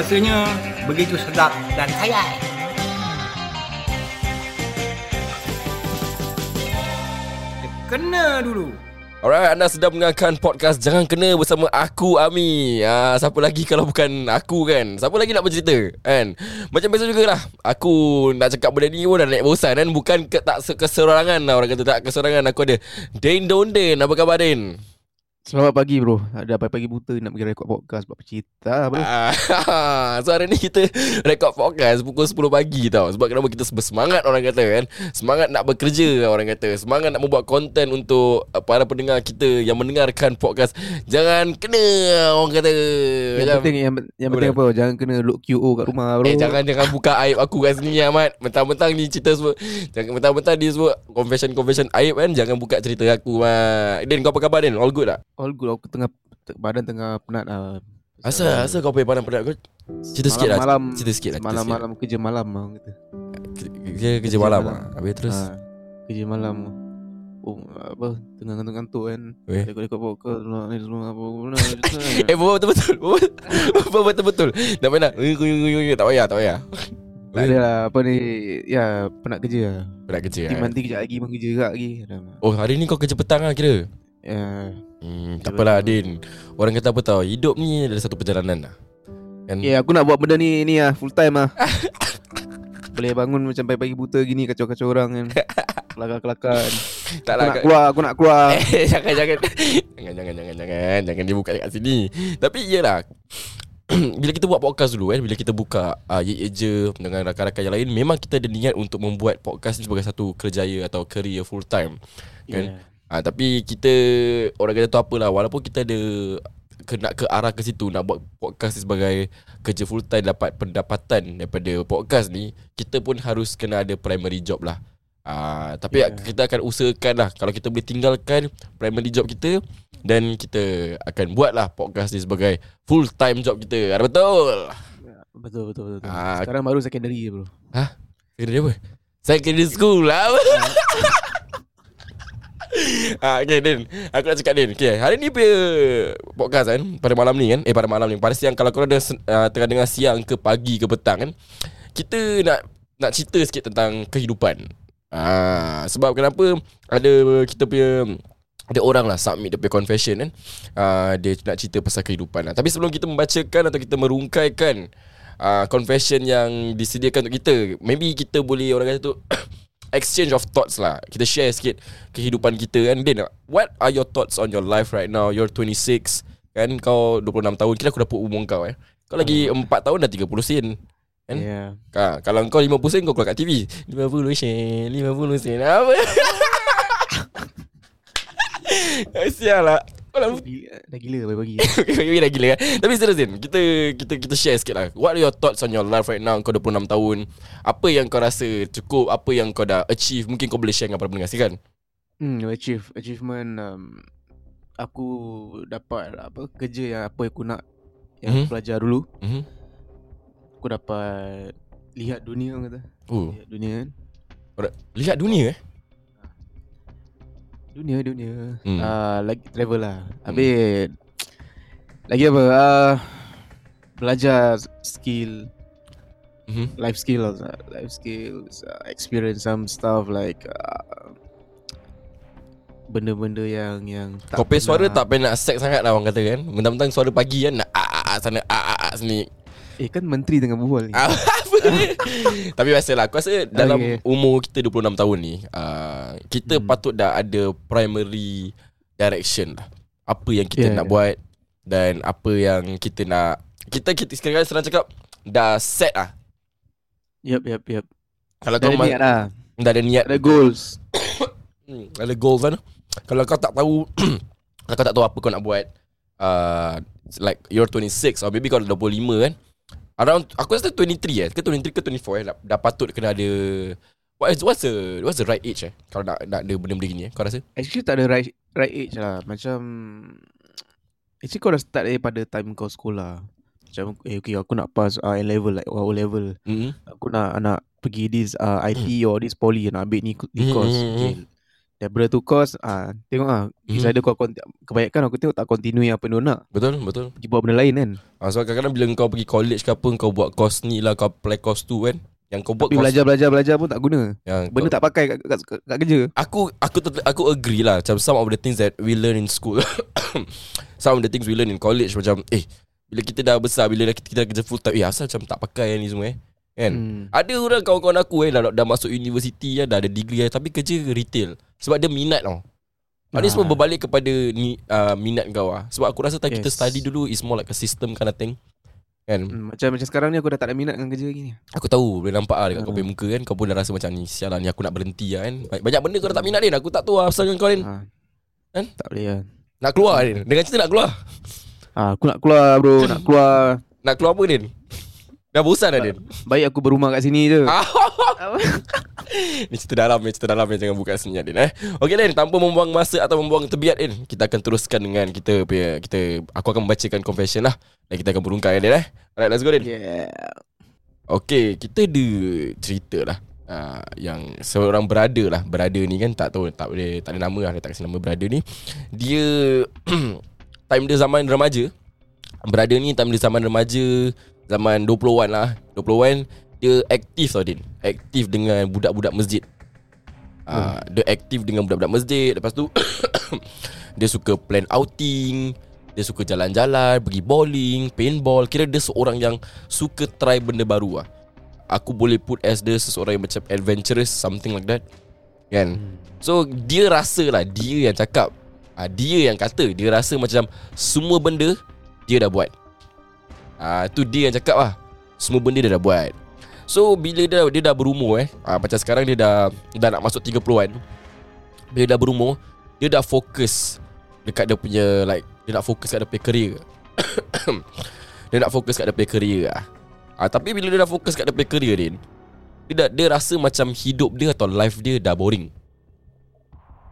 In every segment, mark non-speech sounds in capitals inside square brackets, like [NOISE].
Rasanya begitu sedap dan kaya. Kena dulu. Alright, anda sedang mendengarkan podcast Jangan Kena bersama aku, Ami. Ah, Siapa lagi kalau bukan aku kan? Siapa lagi nak bercerita kan? Macam biasa jugalah. Aku nak cakap benda ni pun dah naik bosan kan? Bukan ke, tak se- keserangan lah. Orang kata tak keserangan Aku ada Dane Donden Apa khabar Dane? Selamat pagi bro. Ada pagi buta nak pergi rekod podcast? Buat cerita bro. Ah, [LAUGHS] so hari ni kita rekod podcast pukul 10 pagi tau. Sebab kenapa kita bersemangat orang kata kan? Semangat nak bekerja orang kata. Semangat nak membuat konten untuk uh, para pendengar kita Yang mendengarkan podcast. Jangan kena orang kata. Yang penting yang, yang penting apa? Jangan kena look QO kat rumah bro. Eh jangan jangan buka aib aku kat sini Ahmad. Mentang-mentang ni cerita semua Jangan mentang-mentang dia semua Confession-confession aib kan? Jangan buka cerita aku mat Din kau apa khabar Din? All good tak? All good aku tengah Badan tengah penat lah Asal, asal kau pergi pandang penat kau Cerita sikit lah Malam-malam Cerita sikit lah cerita sikit. Malam-malam kerja malam lah orang kata Kerja, kerja malam ah. Habis terus? Ha, Kerja malam Oh apa Tengah ngantuk-ngantuk kan. Rekod-rekod podcast lah, Ni semua apa [LAUGHS] Eh bawa betul-betul Bawa betul-betul. Dah mana Tak payah tak payah. Tak ada lah Apa ni Ya penat kerja lah. Nak kerja Nanti kan nanti kejap lagi Memang kerja juga lagi. Oh hari ni kau kerja petang lah kira Ya. Hmm, tak apalah Din. Orang kata apa tau Hidup ni adalah satu perjalanan lah. Kan? Ya aku nak buat benda ni Ni lah full time lah. [LAUGHS] Boleh bangun macam pagi-pagi buta gini Kacau-kacau orang kan. [LAUGHS] Kelakar-kelakar. Kan. Tak Aku lah nak kau- keluar Aku nak keluar. [LAUGHS] Eh jangan jangan. Jangan jangan jangan jangan. Jangan dibuka kat sini. Tapi iyalah [CLEARS THROAT] Bila kita buat podcast dulu kan Bila kita buka uh, Ye Ye Je Dengan rakan-rakan yang lain Memang kita ada niat Untuk membuat podcast ni Sebagai satu kerjaya Atau career full time. Kan? Yeah. Ah tapi kita orang kata tu apalah walaupun kita ada ke nak ke arah ke situ nak buat podcast ni sebagai kerja full time dapat pendapatan daripada podcast ni kita pun harus kena ada primary job lah. Ah tapi yeah. Kita akan usahakan lah kalau kita boleh tinggalkan primary job kita dan kita akan buat lah podcast ni sebagai full time job kita. Ada betul? Betul betul betul. betul. Ah. Sekarang baru secondary bro. Kena dia apa? Secondary school lah [LAUGHS] [LAUGHS] Ah, okay Din. Aku nak cakap Din. Okay, Hari ni punya Podcast kan Pada malam ni kan Eh pada malam ni Pada siang Kalau korang dah uh, Tengah dengar siang ke pagi ke petang kan Kita nak Nak cerita sikit tentang Kehidupan. Ah, Sebab kenapa Ada Kita punya ada orang lah submit dia punya confession kan uh, Dia nak cerita pasal kehidupan lah. Tapi sebelum kita membacakan Atau kita merungkaikan uh, Confession yang disediakan untuk kita Maybe kita boleh Orang kata tu [COUGHS] exchange of thoughts lah. Kita share sikit kehidupan kita kan. Din, what are your thoughts on your life right now? You're 26 kan kau 26 tahun. Kira aku dah put umur kau eh. Kau lagi 4 tahun dah 30 sen. Kan? Yeah. Ha, kalau kau 50 sen kau keluar kat TV. 50 sen, 50 sen. Apa? [LAUGHS] Sial lah. Kau [LAUGHS] dah Gila, dah gila pagi-pagi. Kau dah gila kan Tapi serius Din Kita kita kita share sikit lah What are your thoughts on your life right now Kau 26 tahun Apa yang kau rasa cukup Apa yang kau dah achieve Mungkin kau boleh share dengan para pendengar silakan hmm, achieve achievement um, aku dapat apa kerja yang apa yang aku nak yang Mhm. aku belajar dulu. Mhm. Aku dapat lihat dunia kata. Oh, Lihat dunia kan. Lihat dunia eh Dunia dunia. Hmm. Hmm. Uh, lagi travel lah. Habis lagi apa? Uh, belajar skill Mhm. life skills uh, life skills uh, experience some stuff like uh, benda-benda yang yang Kau punya suara tak payah nak sex sangat lah orang kata kan Mentang-mentang suara pagi kan Nak a a a sana a a a sini eh kan menteri tengah berbual ni Ah, [LAUGHS] Apa ni [LAUGHS] Tapi biasalah Aku rasa dalam Okay. umur kita 26 tahun ni uh, Kita Hmm. patut dah ada primary direction lah. Apa yang kita Yeah, nak yeah. buat Dan apa yang kita nak Kita, kita sekarang senang cakap Dah set lah. Yep yep yep Kalau dah kau ada ma- niat lah. Dah ada niat. Ada goals. Hmm, Ada goals kan Kalau kau tak tahu [CLEARS THROAT] Kalau kau tak tahu apa kau nak buat uh, Like you're 26 Or maybe kau dah 25 kan Around Aku rasa 23 eh. Ke 23 ke 24 eh Dah, dah patut kena ada What is, what's the What's the right age eh? Kalau nak, nak ada benda-benda gini eh? Kau rasa? Actually tak ada right right age lah. Macam actually kau dah start daripada time kau sekolah. Macam eh okay aku nak pass uh, A level like O level. Mm-hmm. aku nak nak pergi this uh, IT or this poly nak ambil ni ni course. Hmm. okay. Daripada tu course ah Tengok ah Mhm. Is ada kau Kebanyakan aku tengok tak continue apa dia nak. Betul betul. Pergi buat benda lain kan? Ah, So kadang-kadang bila kau pergi college ke apa Kau buat course ni lah Kau apply course tu kan Yang kau buat Tapi course belajar-belajar-belajar pun tak guna yang Benda kau, tak pakai kat, kat, kat, kat kerja Aku aku aku agree lah Macam some of the things that we learn in school [COUGHS] Some of the things we learn in college Macam eh Bila kita dah besar Bila kita, kita dah kerja full time Eh asal macam tak pakai yang ni semua eh Kan hmm. Ada orang kawan-kawan aku eh dah, dah masuk universiti ya, dah ada degree ya, tapi kerja retail sebab dia minat tau. Ah. Ini Ah. semua berbalik kepada ni uh, minat kau ah. Sebab aku rasa time kita Yes. study dulu is more like a system kind of thing. Kan? Hmm, Macam macam sekarang ni aku dah tak ada minat dengan kerja lagi ni Aku tahu boleh nampak ah dekat kau Ah. punya muka kan kau pun dah rasa macam ni sial lah ni aku nak berhenti lah kan. Ba- Banyak benda kau dah tak minat Din. Aku tak tahu lah pasal dengan kau Din. ha. Kan? Tak boleh kan Nak keluar Din. Dengan cerita nak keluar. ah, Aku nak keluar bro Nak keluar Nak keluar apa Din? Dah bosan dah Din. Baik aku berumah kat sini je Ah. Ni cerita dalam ni Cerita dalam yang jangan buka sini Din eh. Okay Din Tanpa membuang masa Atau membuang tebiat Din Kita akan teruskan dengan Kita punya kita Aku akan membacakan confession lah. Dan kita akan berungkai Din eh. Alright let's go Din Yeah. Okay Kita ada cerita lah uh, Yang seorang brother lah. Brother ni kan Tak tahu Tak boleh Tak ada nama lah Dia tak kasi nama brother ni. Dia [CLEARS THROAT] Time dia zaman remaja. Brother ni time dia zaman remaja Zaman 20-an lah. 20-an Dia aktif tau Din. Aktif dengan budak-budak masjid. Uh, Dia aktif dengan budak-budak masjid. Lepas tu [COUGHS] Dia suka plan outing Dia suka jalan-jalan Pergi bowling Paintball. Kira dia seorang yang Suka try benda baru lah Aku boleh put as dia Seseorang yang macam adventurous Something like that. Kan? So dia rasa lah Dia yang cakap. Uh, Dia yang kata Dia rasa macam Semua benda Dia dah buat. Ah tu dia yang cakap lah. Semua benda dia dah buat. So bila dia dia dah berumur eh, ah, macam sekarang dia dah dah nak masuk 30-an. Bila dia dah berumur, dia dah fokus dekat dia punya like dia nak fokus kat dia punya career. [COUGHS] dia nak fokus kat dia punya career lah. Ah tapi bila dia dah fokus kat dia punya career Din, dia dah, dia rasa macam hidup dia atau life dia dah boring.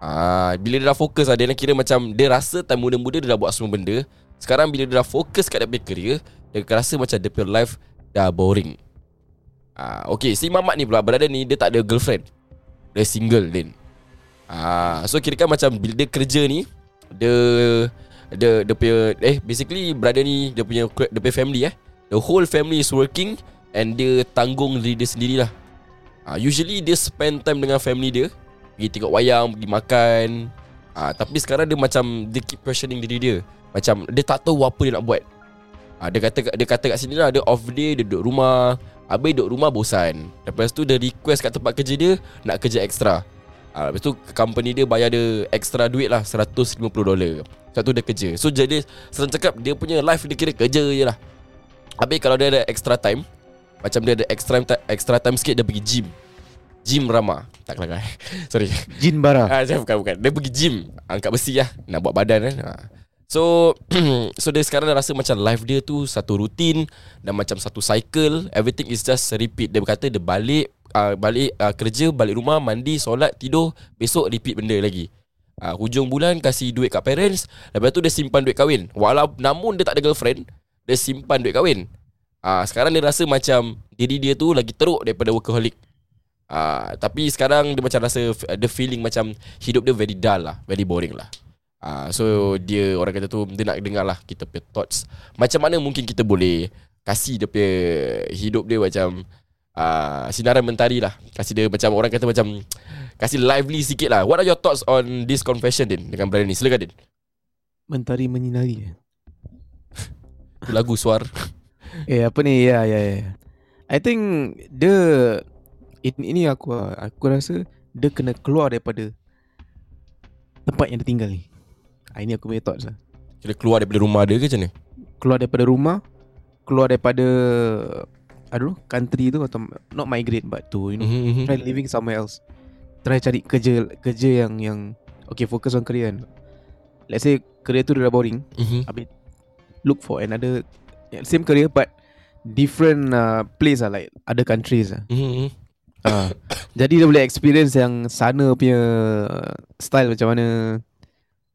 Ah bila dia dah fokus lah dia nak kira macam dia rasa time muda-muda dia dah buat semua benda. Sekarang bila dia dah fokus kat dia punya career, dia rasa macam dia punya life dah boring. Ah, okay, si Mamat ni pula Brother ni Dia tak ada girlfriend. Dia single Din. Ah, So kira kan macam Bila dia kerja ni Dia Dia Dia punya Eh basically Brother ni Dia punya Dia punya family eh. The whole family is working And dia tanggung diri dia sendiri lah ah, Usually dia spend time dengan family dia. Pergi tengok wayang Pergi makan. Ah, Tapi sekarang dia macam Dia keep questioning diri dia. Macam Dia tak tahu apa dia nak buat ah, Dia kata Dia kata kat sini lah Dia off day Dia duduk rumah. Habis duduk rumah bosan. Lepas tu dia request kat tempat kerja dia Nak kerja ekstra ha, Lepas tu company dia bayar dia Extra duit lah 150 dolar. Sebab tu dia kerja. So jadi Senang cakap Dia punya life dia kira kerja je lah. Habis kalau dia ada extra time Macam dia ada extra time, extra time sikit Dia pergi gym. Gym ramah Tak kelakar [LAUGHS] Sorry. Jin bara. Ah, bukan bukan. Dia pergi gym, angkat besi lah, nak buat badan kan. Ha. So [CLEARS THROAT] so dia sekarang dah rasa macam life dia tu satu rutin dan macam satu cycle, everything is just repeat. Dia berkata dia balik uh, balik uh, kerja, balik rumah, mandi, solat, tidur, besok repeat benda lagi. Uh, hujung bulan kasih duit kat parents, lepas tu dia simpan duit kahwin. Walau namun dia tak ada girlfriend, dia simpan duit kahwin. Ah uh, sekarang dia rasa macam diri dia tu lagi teruk daripada workaholic. Ah, tapi sekarang dia macam rasa the feeling macam hidup dia very dull lah, very boring lah. Ah, so dia orang kata tu dia nak dengar lah kita punya thoughts. Macam mana mungkin kita boleh kasih dia punya hidup dia macam ah, sinaran mentari lah. Kasih dia macam orang kata macam kasih lively sikit lah. What are your thoughts on this confession Din dengan brother ni? Silakan Din. Mentari menyinari Tu lagu suar. Eh apa ni Ya ya ya I think Dia Ini, ini aku Aku rasa Dia kena keluar daripada Tempat yang dia tinggal ni Ini aku punya thoughts lah Kira keluar daripada rumah dia ke macam ni? Keluar daripada rumah Keluar daripada I don't know Country tu Atau Not migrate But to you know Mm-hmm. Try living somewhere else Try cari kerja Kerja yang yang Okay focus on career kan Let's say Career tu dah boring Mm-hmm. Habis Look for another Same career but Different uh, place lah Like other countries lah Mm-hmm. uh, Jadi dia boleh experience yang Sana punya Style macam mana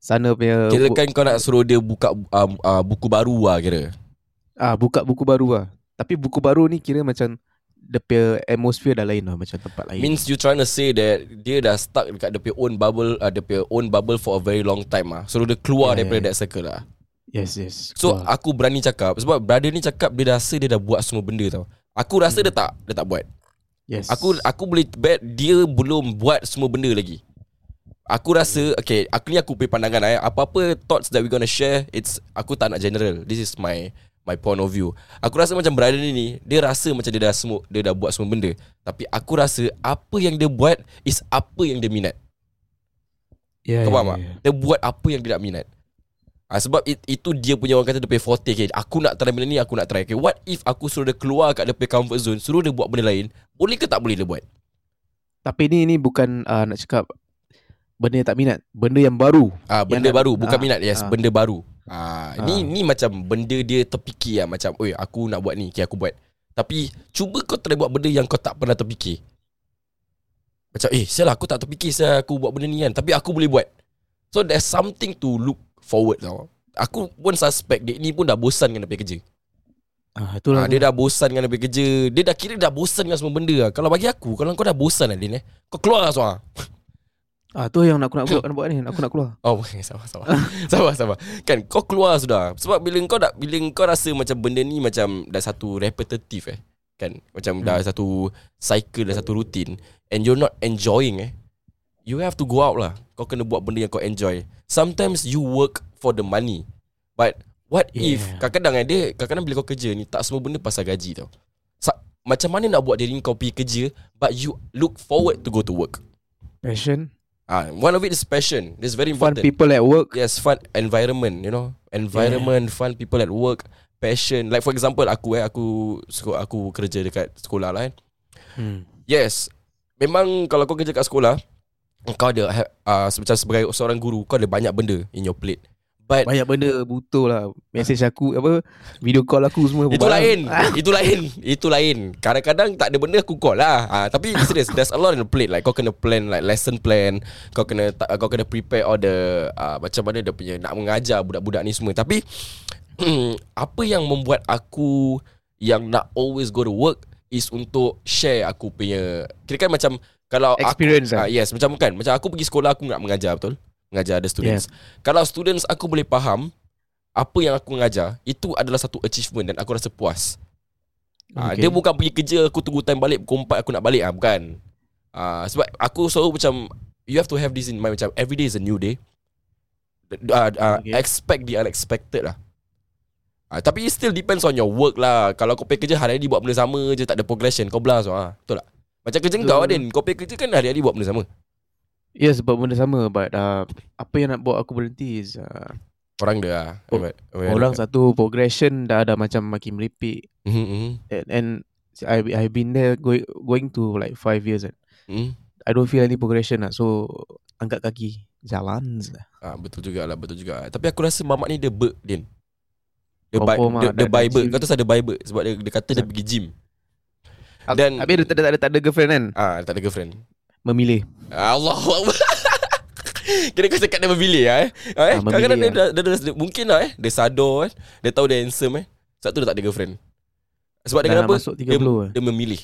Sana punya Kira kan kau nak suruh dia buka uh, uh, buku baru lah kira. ah, Buka buku baru lah. Tapi buku baru ni kira macam Dia punya atmosphere dah lain lah Macam tempat lain. Means you trying to say that Dia dah stuck dekat dia punya own bubble uh, Dia punya own bubble for a very long time ah. So dia keluar Yeah, daripada yeah, that circle lah. Yes yes. So Keluar. aku berani cakap Sebab brother ni cakap Dia rasa dia dah buat semua benda tau. Aku rasa Hmm. dia tak Dia tak buat. Yes. Aku aku boleh bet Dia belum buat semua benda lagi Aku rasa Okay Aku ni aku punya pandangan eh. Apa-apa thoughts that we gonna share It's Aku tak nak general This is my My point of view Aku rasa macam brother ni ni Dia rasa macam dia dah semua Dia dah buat semua benda Tapi aku rasa Apa yang dia buat Is apa yang dia minat yeah, Kau faham tak? yeah, yeah. Dia buat apa yang dia nak minat Ah, sebab it, itu dia punya orang kata dia punya forte okay. Aku nak try benda ni Aku nak try okay. What if aku suruh dia keluar Kat dia punya comfort zone Suruh dia buat benda lain Boleh ke tak boleh dia buat Tapi ni ni bukan uh, Nak cakap Benda yang tak minat Benda yang baru Ah benda nak- baru bukan ah, minat yes ah. benda baru. Ah ni Ah. ni macam benda dia terfikir lah macam oi aku nak buat ni okay, aku buat. Tapi cuba kau try buat benda yang kau tak pernah terfikir. Macam eh sial aku tak terfikir saya aku buat benda ni kan tapi aku boleh buat. So there's something to look forward tau. Aku pun suspect dia ni pun dah bosan dengan dia punya kerja. ah, Itulah Ah, dia dah bosan dengan punya kerja. Dia dah kira dah bosan dengan semua benda lah. Kalau bagi aku, kalau kau dah bosan Alin eh, kau keluar lah soal. Ah, Tu yang aku nak buat, nak buat ni Aku nak keluar. Oh [LAUGHS] okay, sabar sabar. [LAUGHS] Sabar sabar. Kan kau keluar sudah. Sebab bila kau dah Bila kau rasa macam benda ni Macam dah satu repetitive eh. Kan Macam hmm. dah satu Cycle Dah satu routine And you're not enjoying eh. You have to go out lah. Kau kena buat benda yang kau enjoy. Sometimes you work For the money. But What yeah. if. Kadang-kadang eh dia Kadang-kadang bila kau kerja ni Tak semua benda pasal gaji tau. Sa- Macam mana nak buat diri kau pergi kerja But you look forward to go to work? Passion Ah, One of it is passion This is very Fun important people at work Yes, fun environment, you know. Environment, yeah. fun people at work, passion. Like for example aku eh aku seko- aku kerja dekat sekolah lah kan. hmm. Yes. Memang kalau kau kerja kat sekolah kau ada uh, macam sebagai seorang guru kau ada banyak benda in your plate. But Banyak benda butuh lah. Message aku Apa Video call aku semua itu barang. lain. Itu lain. Itu lain. Kadang-kadang tak ada benda aku call lah. Ha, Tapi serious There's a lot in the plate. Like kau kena plan Like lesson plan. Kau kena Kau kena prepare all the uh, Macam mana dia punya Nak mengajar budak-budak ni semua. Tapi [CLEARS THROAT] Apa yang membuat aku Yang nak always go to work Is untuk share aku punya Kira kan macam Kalau Experience aku, lah. ah, Yes macam kan? Macam aku pergi sekolah Aku nak mengajar betul Mengajar ada students Kalau students aku boleh faham Apa yang aku mengajar Itu adalah satu achievement Dan aku rasa puas Ah, Okay. Dia bukan pergi kerja Aku tunggu time balik Pukul 4 aku nak balik ah, Bukan ah, Sebab aku selalu macam You have to have this in mind Macam every day is a new day uh, uh, Okay. Expect the unexpected lah Ah, tapi it still depends on your work lah Kalau kau pergi kerja hari-hari buat benda sama je Tak ada progression Kau blast lah Betul tak? Macam kerja Betul. kau Adin Kau pergi kerja kan hari-hari buat benda sama Ya sebab benda sama But uh, Apa yang nak buat aku berhenti is uh, Orang dia lah Oh, Orang satu progression Dah ada macam makin meripik Mhm, mhm, And, and I, I've been there going, going to like 5 years kan. mhm. I don't feel any progression lah So Angkat kaki Jalan Ah, betul juga lah, betul juga. Tapi aku rasa mamak ni dia ber, Din. Dia buy, Confirm dia, lah, dia buy dah ber. gym. Kau tahu ada buy ber sebab dia, dia kata dia Sebab- pergi gym. Dan Habis dia tak ada, tak ada, tak ada girlfriend kan Ah, dia tak ada girlfriend. Memilih Allah [LAUGHS] Kira kau cakap dia memilih ah, eh. Ah, eh? Ah, Kadang-kadang dia, memilih dah, dia, dia, mungkin lah eh. Dia sadar eh. Dia tahu dia handsome eh. Satu dia tak ada girlfriend. Sebab dia kenapa? Dia, 30 lah dia memilih.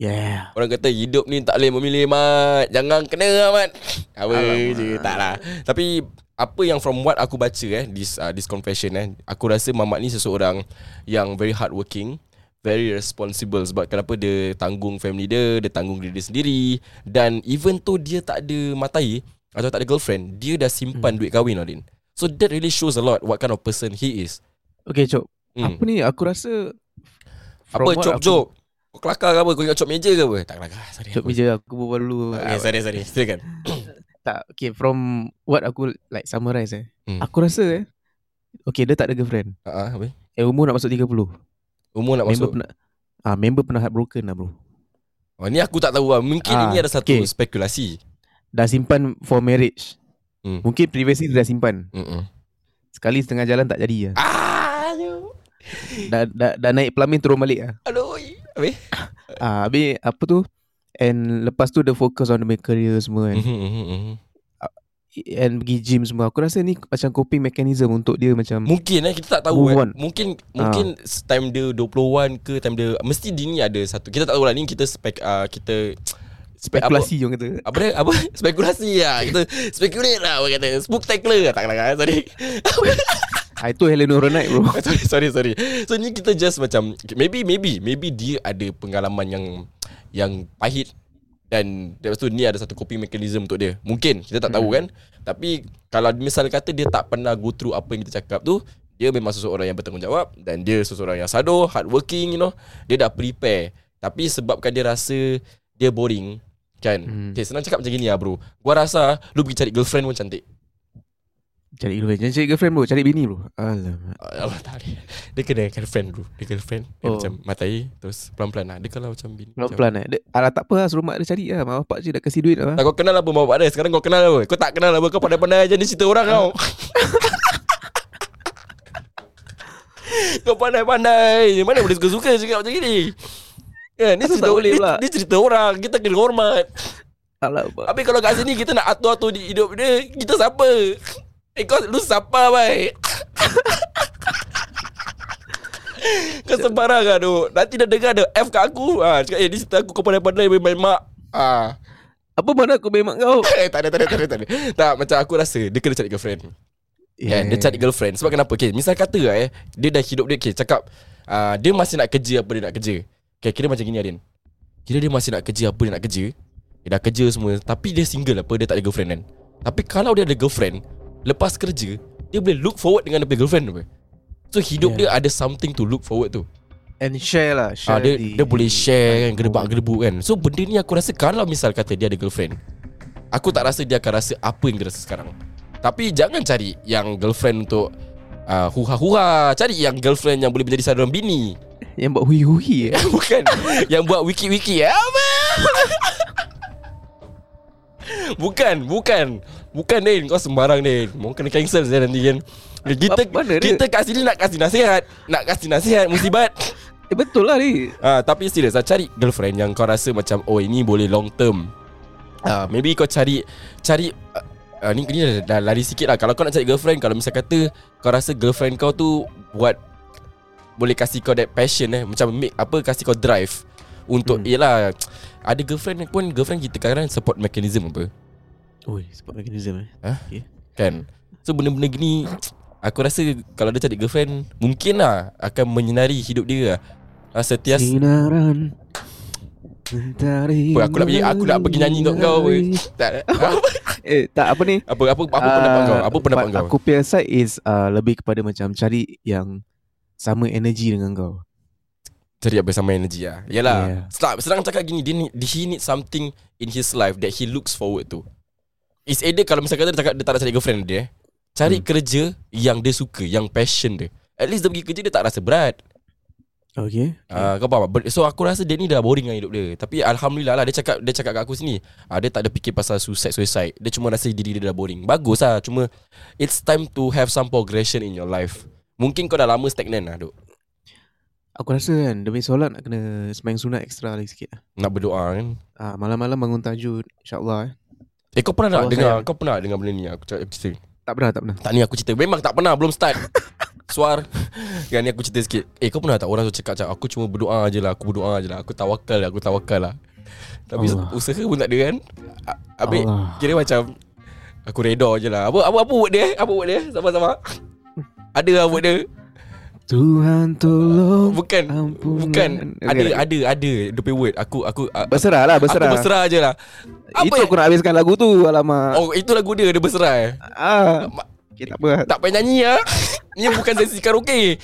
Yeah Orang kata hidup ni tak boleh memilih mat. Jangan kena mat. Apa Alamak. je tak lah. Tapi apa yang from what aku baca eh this uh, this confession eh aku rasa mamat ni seseorang yang very hardworking very responsible sebab kenapa dia tanggung family dia dia tanggung diri dia sendiri. Dan even though dia tak ada matai atau tak ada girlfriend dia dah simpan hmm. duit kahwin Adin so that really shows a lot what kind of person he is. Okay Cok hmm. Apa ni? Aku rasa apa? aku- cop kau kelakar ke apa? Kau ingat cop meja ke apa? Tak kelakar sorry. Cop aku- meja aku berbual dulu. Okay, sorry sorry. Silakan. [COUGHS] Tak Okay from What aku like summarize eh. Hmm. Aku rasa eh Okay dia tak ada girlfriend. Ha apa? Eh umur nak masuk 30 umur nak Member masuk pernah ah, Member pernah heartbroken lah bro Oh, ni aku tak tahu lah. Mungkin Ah, ini ada satu okay. spekulasi. Dah simpan for marriage Hmm. Mungkin previously dia dah simpan Mm-mm. Sekali setengah jalan tak jadi lah Ah, dah, dah, dah naik pelamin turun balik lah Aduh. Habis? ah, Habis apa tu And lepas tu dia fokus on the career semua kan Mhm, mhm, mhm. And pergi gym semua Aku rasa ni Macam coping mechanism Untuk dia macam Mungkin eh kita tak tahu eh. Mungkin mungkin time dia 21 ke time dia mesti dia ni ada satu. Kita tak tahu lah ni kita spek uh, kita spek apa? Spekulasi orang kata. Apa dia apa? [LAUGHS] Spekulasi lah kita speculate lah orang kata. Spooktacular tak lah sorry. Ah, Itu Eleanor Knight bro. [LAUGHS] Sorry sorry sorry. So ni kita just macam maybe maybe maybe dia ada pengalaman yang yang pahit dan lepas tu ni ada satu coping mechanism untuk dia. Mungkin kita tak tahu kan. Tapi kalau misal kata dia tak pernah go through apa yang kita cakap tu dia memang seseorang yang bertanggungjawab dan dia seseorang yang sado hardworking you know. Dia dah prepare. Tapi sebabkan dia rasa dia boring kan. Hmm. okay, senang cakap macam gini lah bro. Gua rasa lu pergi cari girlfriend pun cantik Cari girlfriend Jangan cari girlfriend bro Cari bini bro. Alamak. Ah, Allah tak boleh. Dia kena girlfriend dulu Dia girlfriend Dia Oh. macam matai Terus pelan-pelan lah. Dia kalau macam bini Pelan-pelan eh. Dia, Alah tak apa lah Suruh mak dia cari lah. Mak bapak je dah kasih duit lah. Tak kau kenal apa bapak dia? Sekarang kau kenal apa? Kau tak kenal apa? Kau pandai-pandai je Ni cerita orang kau. [LAUGHS] Kau pandai-pandai. Mana boleh suka-suka Cakap macam gini? Ya, ni cerita, boleh ni, ni cerita orang. Kita kena hormat. Alamak. Habis kalau kat sini Kita nak atur-atur di hidup dia Kita siapa Eh kau lu siapa baik Kau sembarang lah tu Nanti dah dengar ada F kat aku. Ha, Cakap eh ni cerita aku Kau pandai-pandai main mak. Ha. Apa mana aku memang kau? [LAUGHS] Eh tak ada tak ada tak ada tak ada. Tak macam aku rasa Dia kena cari girlfriend. Yeah. kan? Dia cari girlfriend. Sebab kenapa? Okay, Misal kata lah eh Dia dah hidup dia okay, Cakap uh, Dia masih nak kerja Apa dia nak kerja. Okay, Kira macam gini Adin. Kira dia masih nak kerja Apa dia nak kerja Dia dah kerja semua Tapi dia single apa Dia tak ada girlfriend kan? Tapi kalau dia ada girlfriend Lepas kerja Dia boleh look forward Dengan dia punya girlfriend apa So hidup Yeah. dia ada something to look forward tu And share lah Ah, share dia, the- dia boleh share kan Gedebak-gedebuk kan So benda ni aku rasa Kalau misal kata dia ada girlfriend Aku tak rasa dia akan rasa Apa yang dia rasa sekarang Tapi jangan cari Yang girlfriend untuk uh, Huha-huha Cari yang girlfriend Yang boleh menjadi saudara bini Yang buat hui-hui eh. [LAUGHS] Bukan Yang buat wiki-wiki eh? Apa? [LAUGHS] Bukan Bukan. Bukan Din Kau sembarang Din Mau kena cancel saya nanti kan? Kita mana kita kat sini nak kasih nasihat. Nak kasih nasihat Musibat. [LAUGHS] Eh betul lah ni Ah, tapi serius lah. Cari girlfriend yang kau rasa macam oh ini boleh long term. Ah, maybe kau cari cari uh, ni ni dah, dah lari sikit lah. Kalau kau nak cari girlfriend kalau misal kata kau rasa girlfriend kau tu buat boleh kasih kau that passion eh. Macam make, apa kasih kau drive untuk hmm. yalah ada girlfriend pun girlfriend kita kadang support mechanism apa Oi sebab mechanism eh kan. So benda-benda gini aku rasa kalau dia cari girlfriend mungkin lah akan menyinari hidup dia lah. Ah, Setiap Sinaran Mentari aku nak pergi aku nak pergi nyanyi untuk kau apa. Tak apa [LAUGHS] Eh tak apa ni apa apa, apa pendapat kau? Apa pendapat kau? Aku punya side is uh, Lebih kepada macam Cari yang Sama energi dengan kau Cari apa sama energi lah. Yalah. Yeah. Senang cakap gini, dia need, he need something in his life that he looks forward to. It's either kalau misalkan dia cakap dia tak nak cari girlfriend dia, cari Hmm. kerja yang dia suka, yang passion dia. At least dia pergi kerja dia tak rasa berat. Okay, Ah, kau faham? So aku rasa dia ni dah boring dengan hidup dia. Tapi alhamdulillah lah dia cakap dia cakap kat aku sini, ah, dia tak ada fikir pasal suicide suicide. Dia cuma rasa diri dia dah boring. Bagus lah, cuma it's time to have some progression in your life. Mungkin kau dah lama stagnan lah, duk. Aku rasa kan Demi solat nak kena Semayang sunat extra lagi sikit lah. Nak berdoa kan. ah, Malam-malam bangun tajud InsyaAllah eh. Eh kau pernah tak dengar sayang. Kau pernah dengar benda ni? Aku cerita. Tak pernah tak pernah. Tak ni aku cerita. Memang tak pernah Belum start. [LAUGHS] Suar. Yang ni aku cerita sikit. Eh kau pernah tak Orang tu cakap cakap Aku cuma berdoa je lah Aku berdoa je lah Aku tawakal lah Aku tawakal lah. Tapi Allah. usaha pun tak ada kan? Habis Allah. Kira macam Aku reda je lah. Apa apa, apa buat dia Apa buat dia? Sama-sama. [LAUGHS] Ada lah buat dia Tuhan tolong Bukan ampunan. Bukan. Ada Okay. ada ada Dia punya word. Aku aku a- Berserah lah berserah Aku berserah. je lah. Apa Itu yang- aku nak habiskan lagu tu Alamak. Oh itu lagu dia Dia berserah eh? Ah. Okay tak apa. Tak payah nyanyi lah [LAUGHS] Ni bukan sesi karaoke.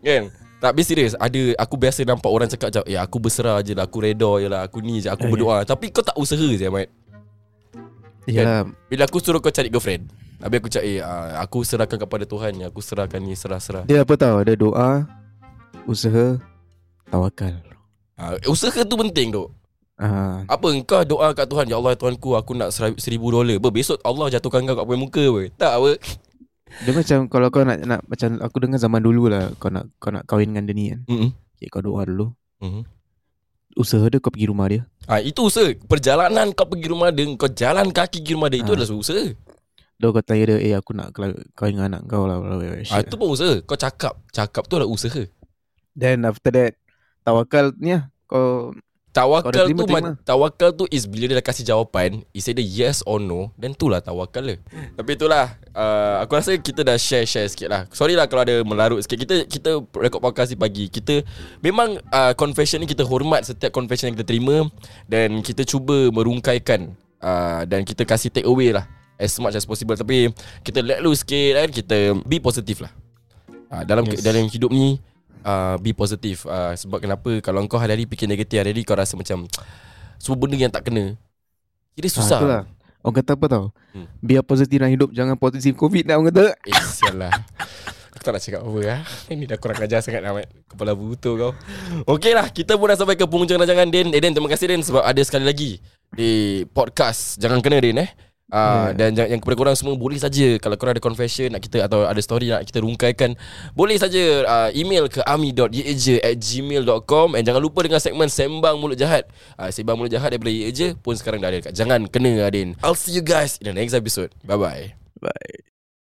Kan? Tak habis serius Ada Aku biasa nampak orang cakap macam Ya aku berserah je lah Aku reda je lah Aku ni je Aku Eh. berdoa. Tapi kau tak usaha je Ahmad Yalah. Bila aku suruh kau cari girlfriend Habis aku cakap Eh ah, aku serahkan kepada Tuhan Aku serahkan ni Serah-serah Dia apa tahu Ada doa Usaha Tawakal. Ah, Usaha tu penting tu ah. Apa engkau doa kat Tuhan? Ya Allah Tuhanku Aku nak seri- seribu dolar. Ber, Besok Allah jatuhkan kau kat muka apa Tak apa Dia macam Kalau kau nak, nak Macam aku dengar zaman dulu lah Kau nak kau nak kahwin dengan dia ni kan. Mm-mm. okay, Kau doa dulu. Mhm. Usaha dia kau pergi rumah dia. Ah, itu usaha. Perjalanan kau pergi rumah dia Kau jalan kaki pergi rumah dia Itu Ah. adalah usaha Lalu kau tanya dia Eh aku nak kela- kahwin dengan anak kau lah blah, Ah, pun usaha. Kau cakap, cakap tu adalah usaha. Then after that Tawakal ni lah Kau Tawakal Kau terima, tu ma- terima. tawakal tu is bila dia dah kasih jawapan, is either yes or no, then tu lah tawakal lah. Tapi itulah, uh, aku rasa kita dah share-share sikit lah. Sorry lah kalau ada melarut sikit. Kita kita rekod podcast ni pagi. Kita memang uh, confession ni kita hormat setiap confession yang kita terima dan kita cuba merungkaikan uh, dan kita kasih take away lah as much as possible. Tapi kita let loose sikit kan, kita be positif lah. Uh, dalam yes. Dalam hidup ni uh, be positif uh, sebab kenapa? Kalau kau hari-hari fikir negatif hari-hari kau rasa macam [TSK] semua benda yang tak kena jadi susah. ah, itulah. Orang kata apa tau? Hmm. Biar positif dalam hidup Jangan positif covid lah orang kata. Eh sial lah Aku tak nak cakap apa lah [LAUGHS] Ini dah kurang ajar sangat Ahmad Kepala butuh kau. Okey lah Kita pun dah sampai ke penghujung rancangan Din. Eh Din terima kasih Din Sebab ada sekali lagi Di podcast. Jangan kena Din eh Uh, Yeah. Dan yang, yang kepada korang semua Boleh saja Kalau korang ada confession nak kita Atau ada story nak kita rungkaikan Boleh saja uh, Email ke ami.yeja at gmail.com And jangan lupa dengan segmen Sembang Mulut Jahat. Uh, Sembang Mulut Jahat daripada Yeja Pun sekarang dah ada dekat Jangan kena Adin. I'll see you guys In the next episode. Bye-bye. Bye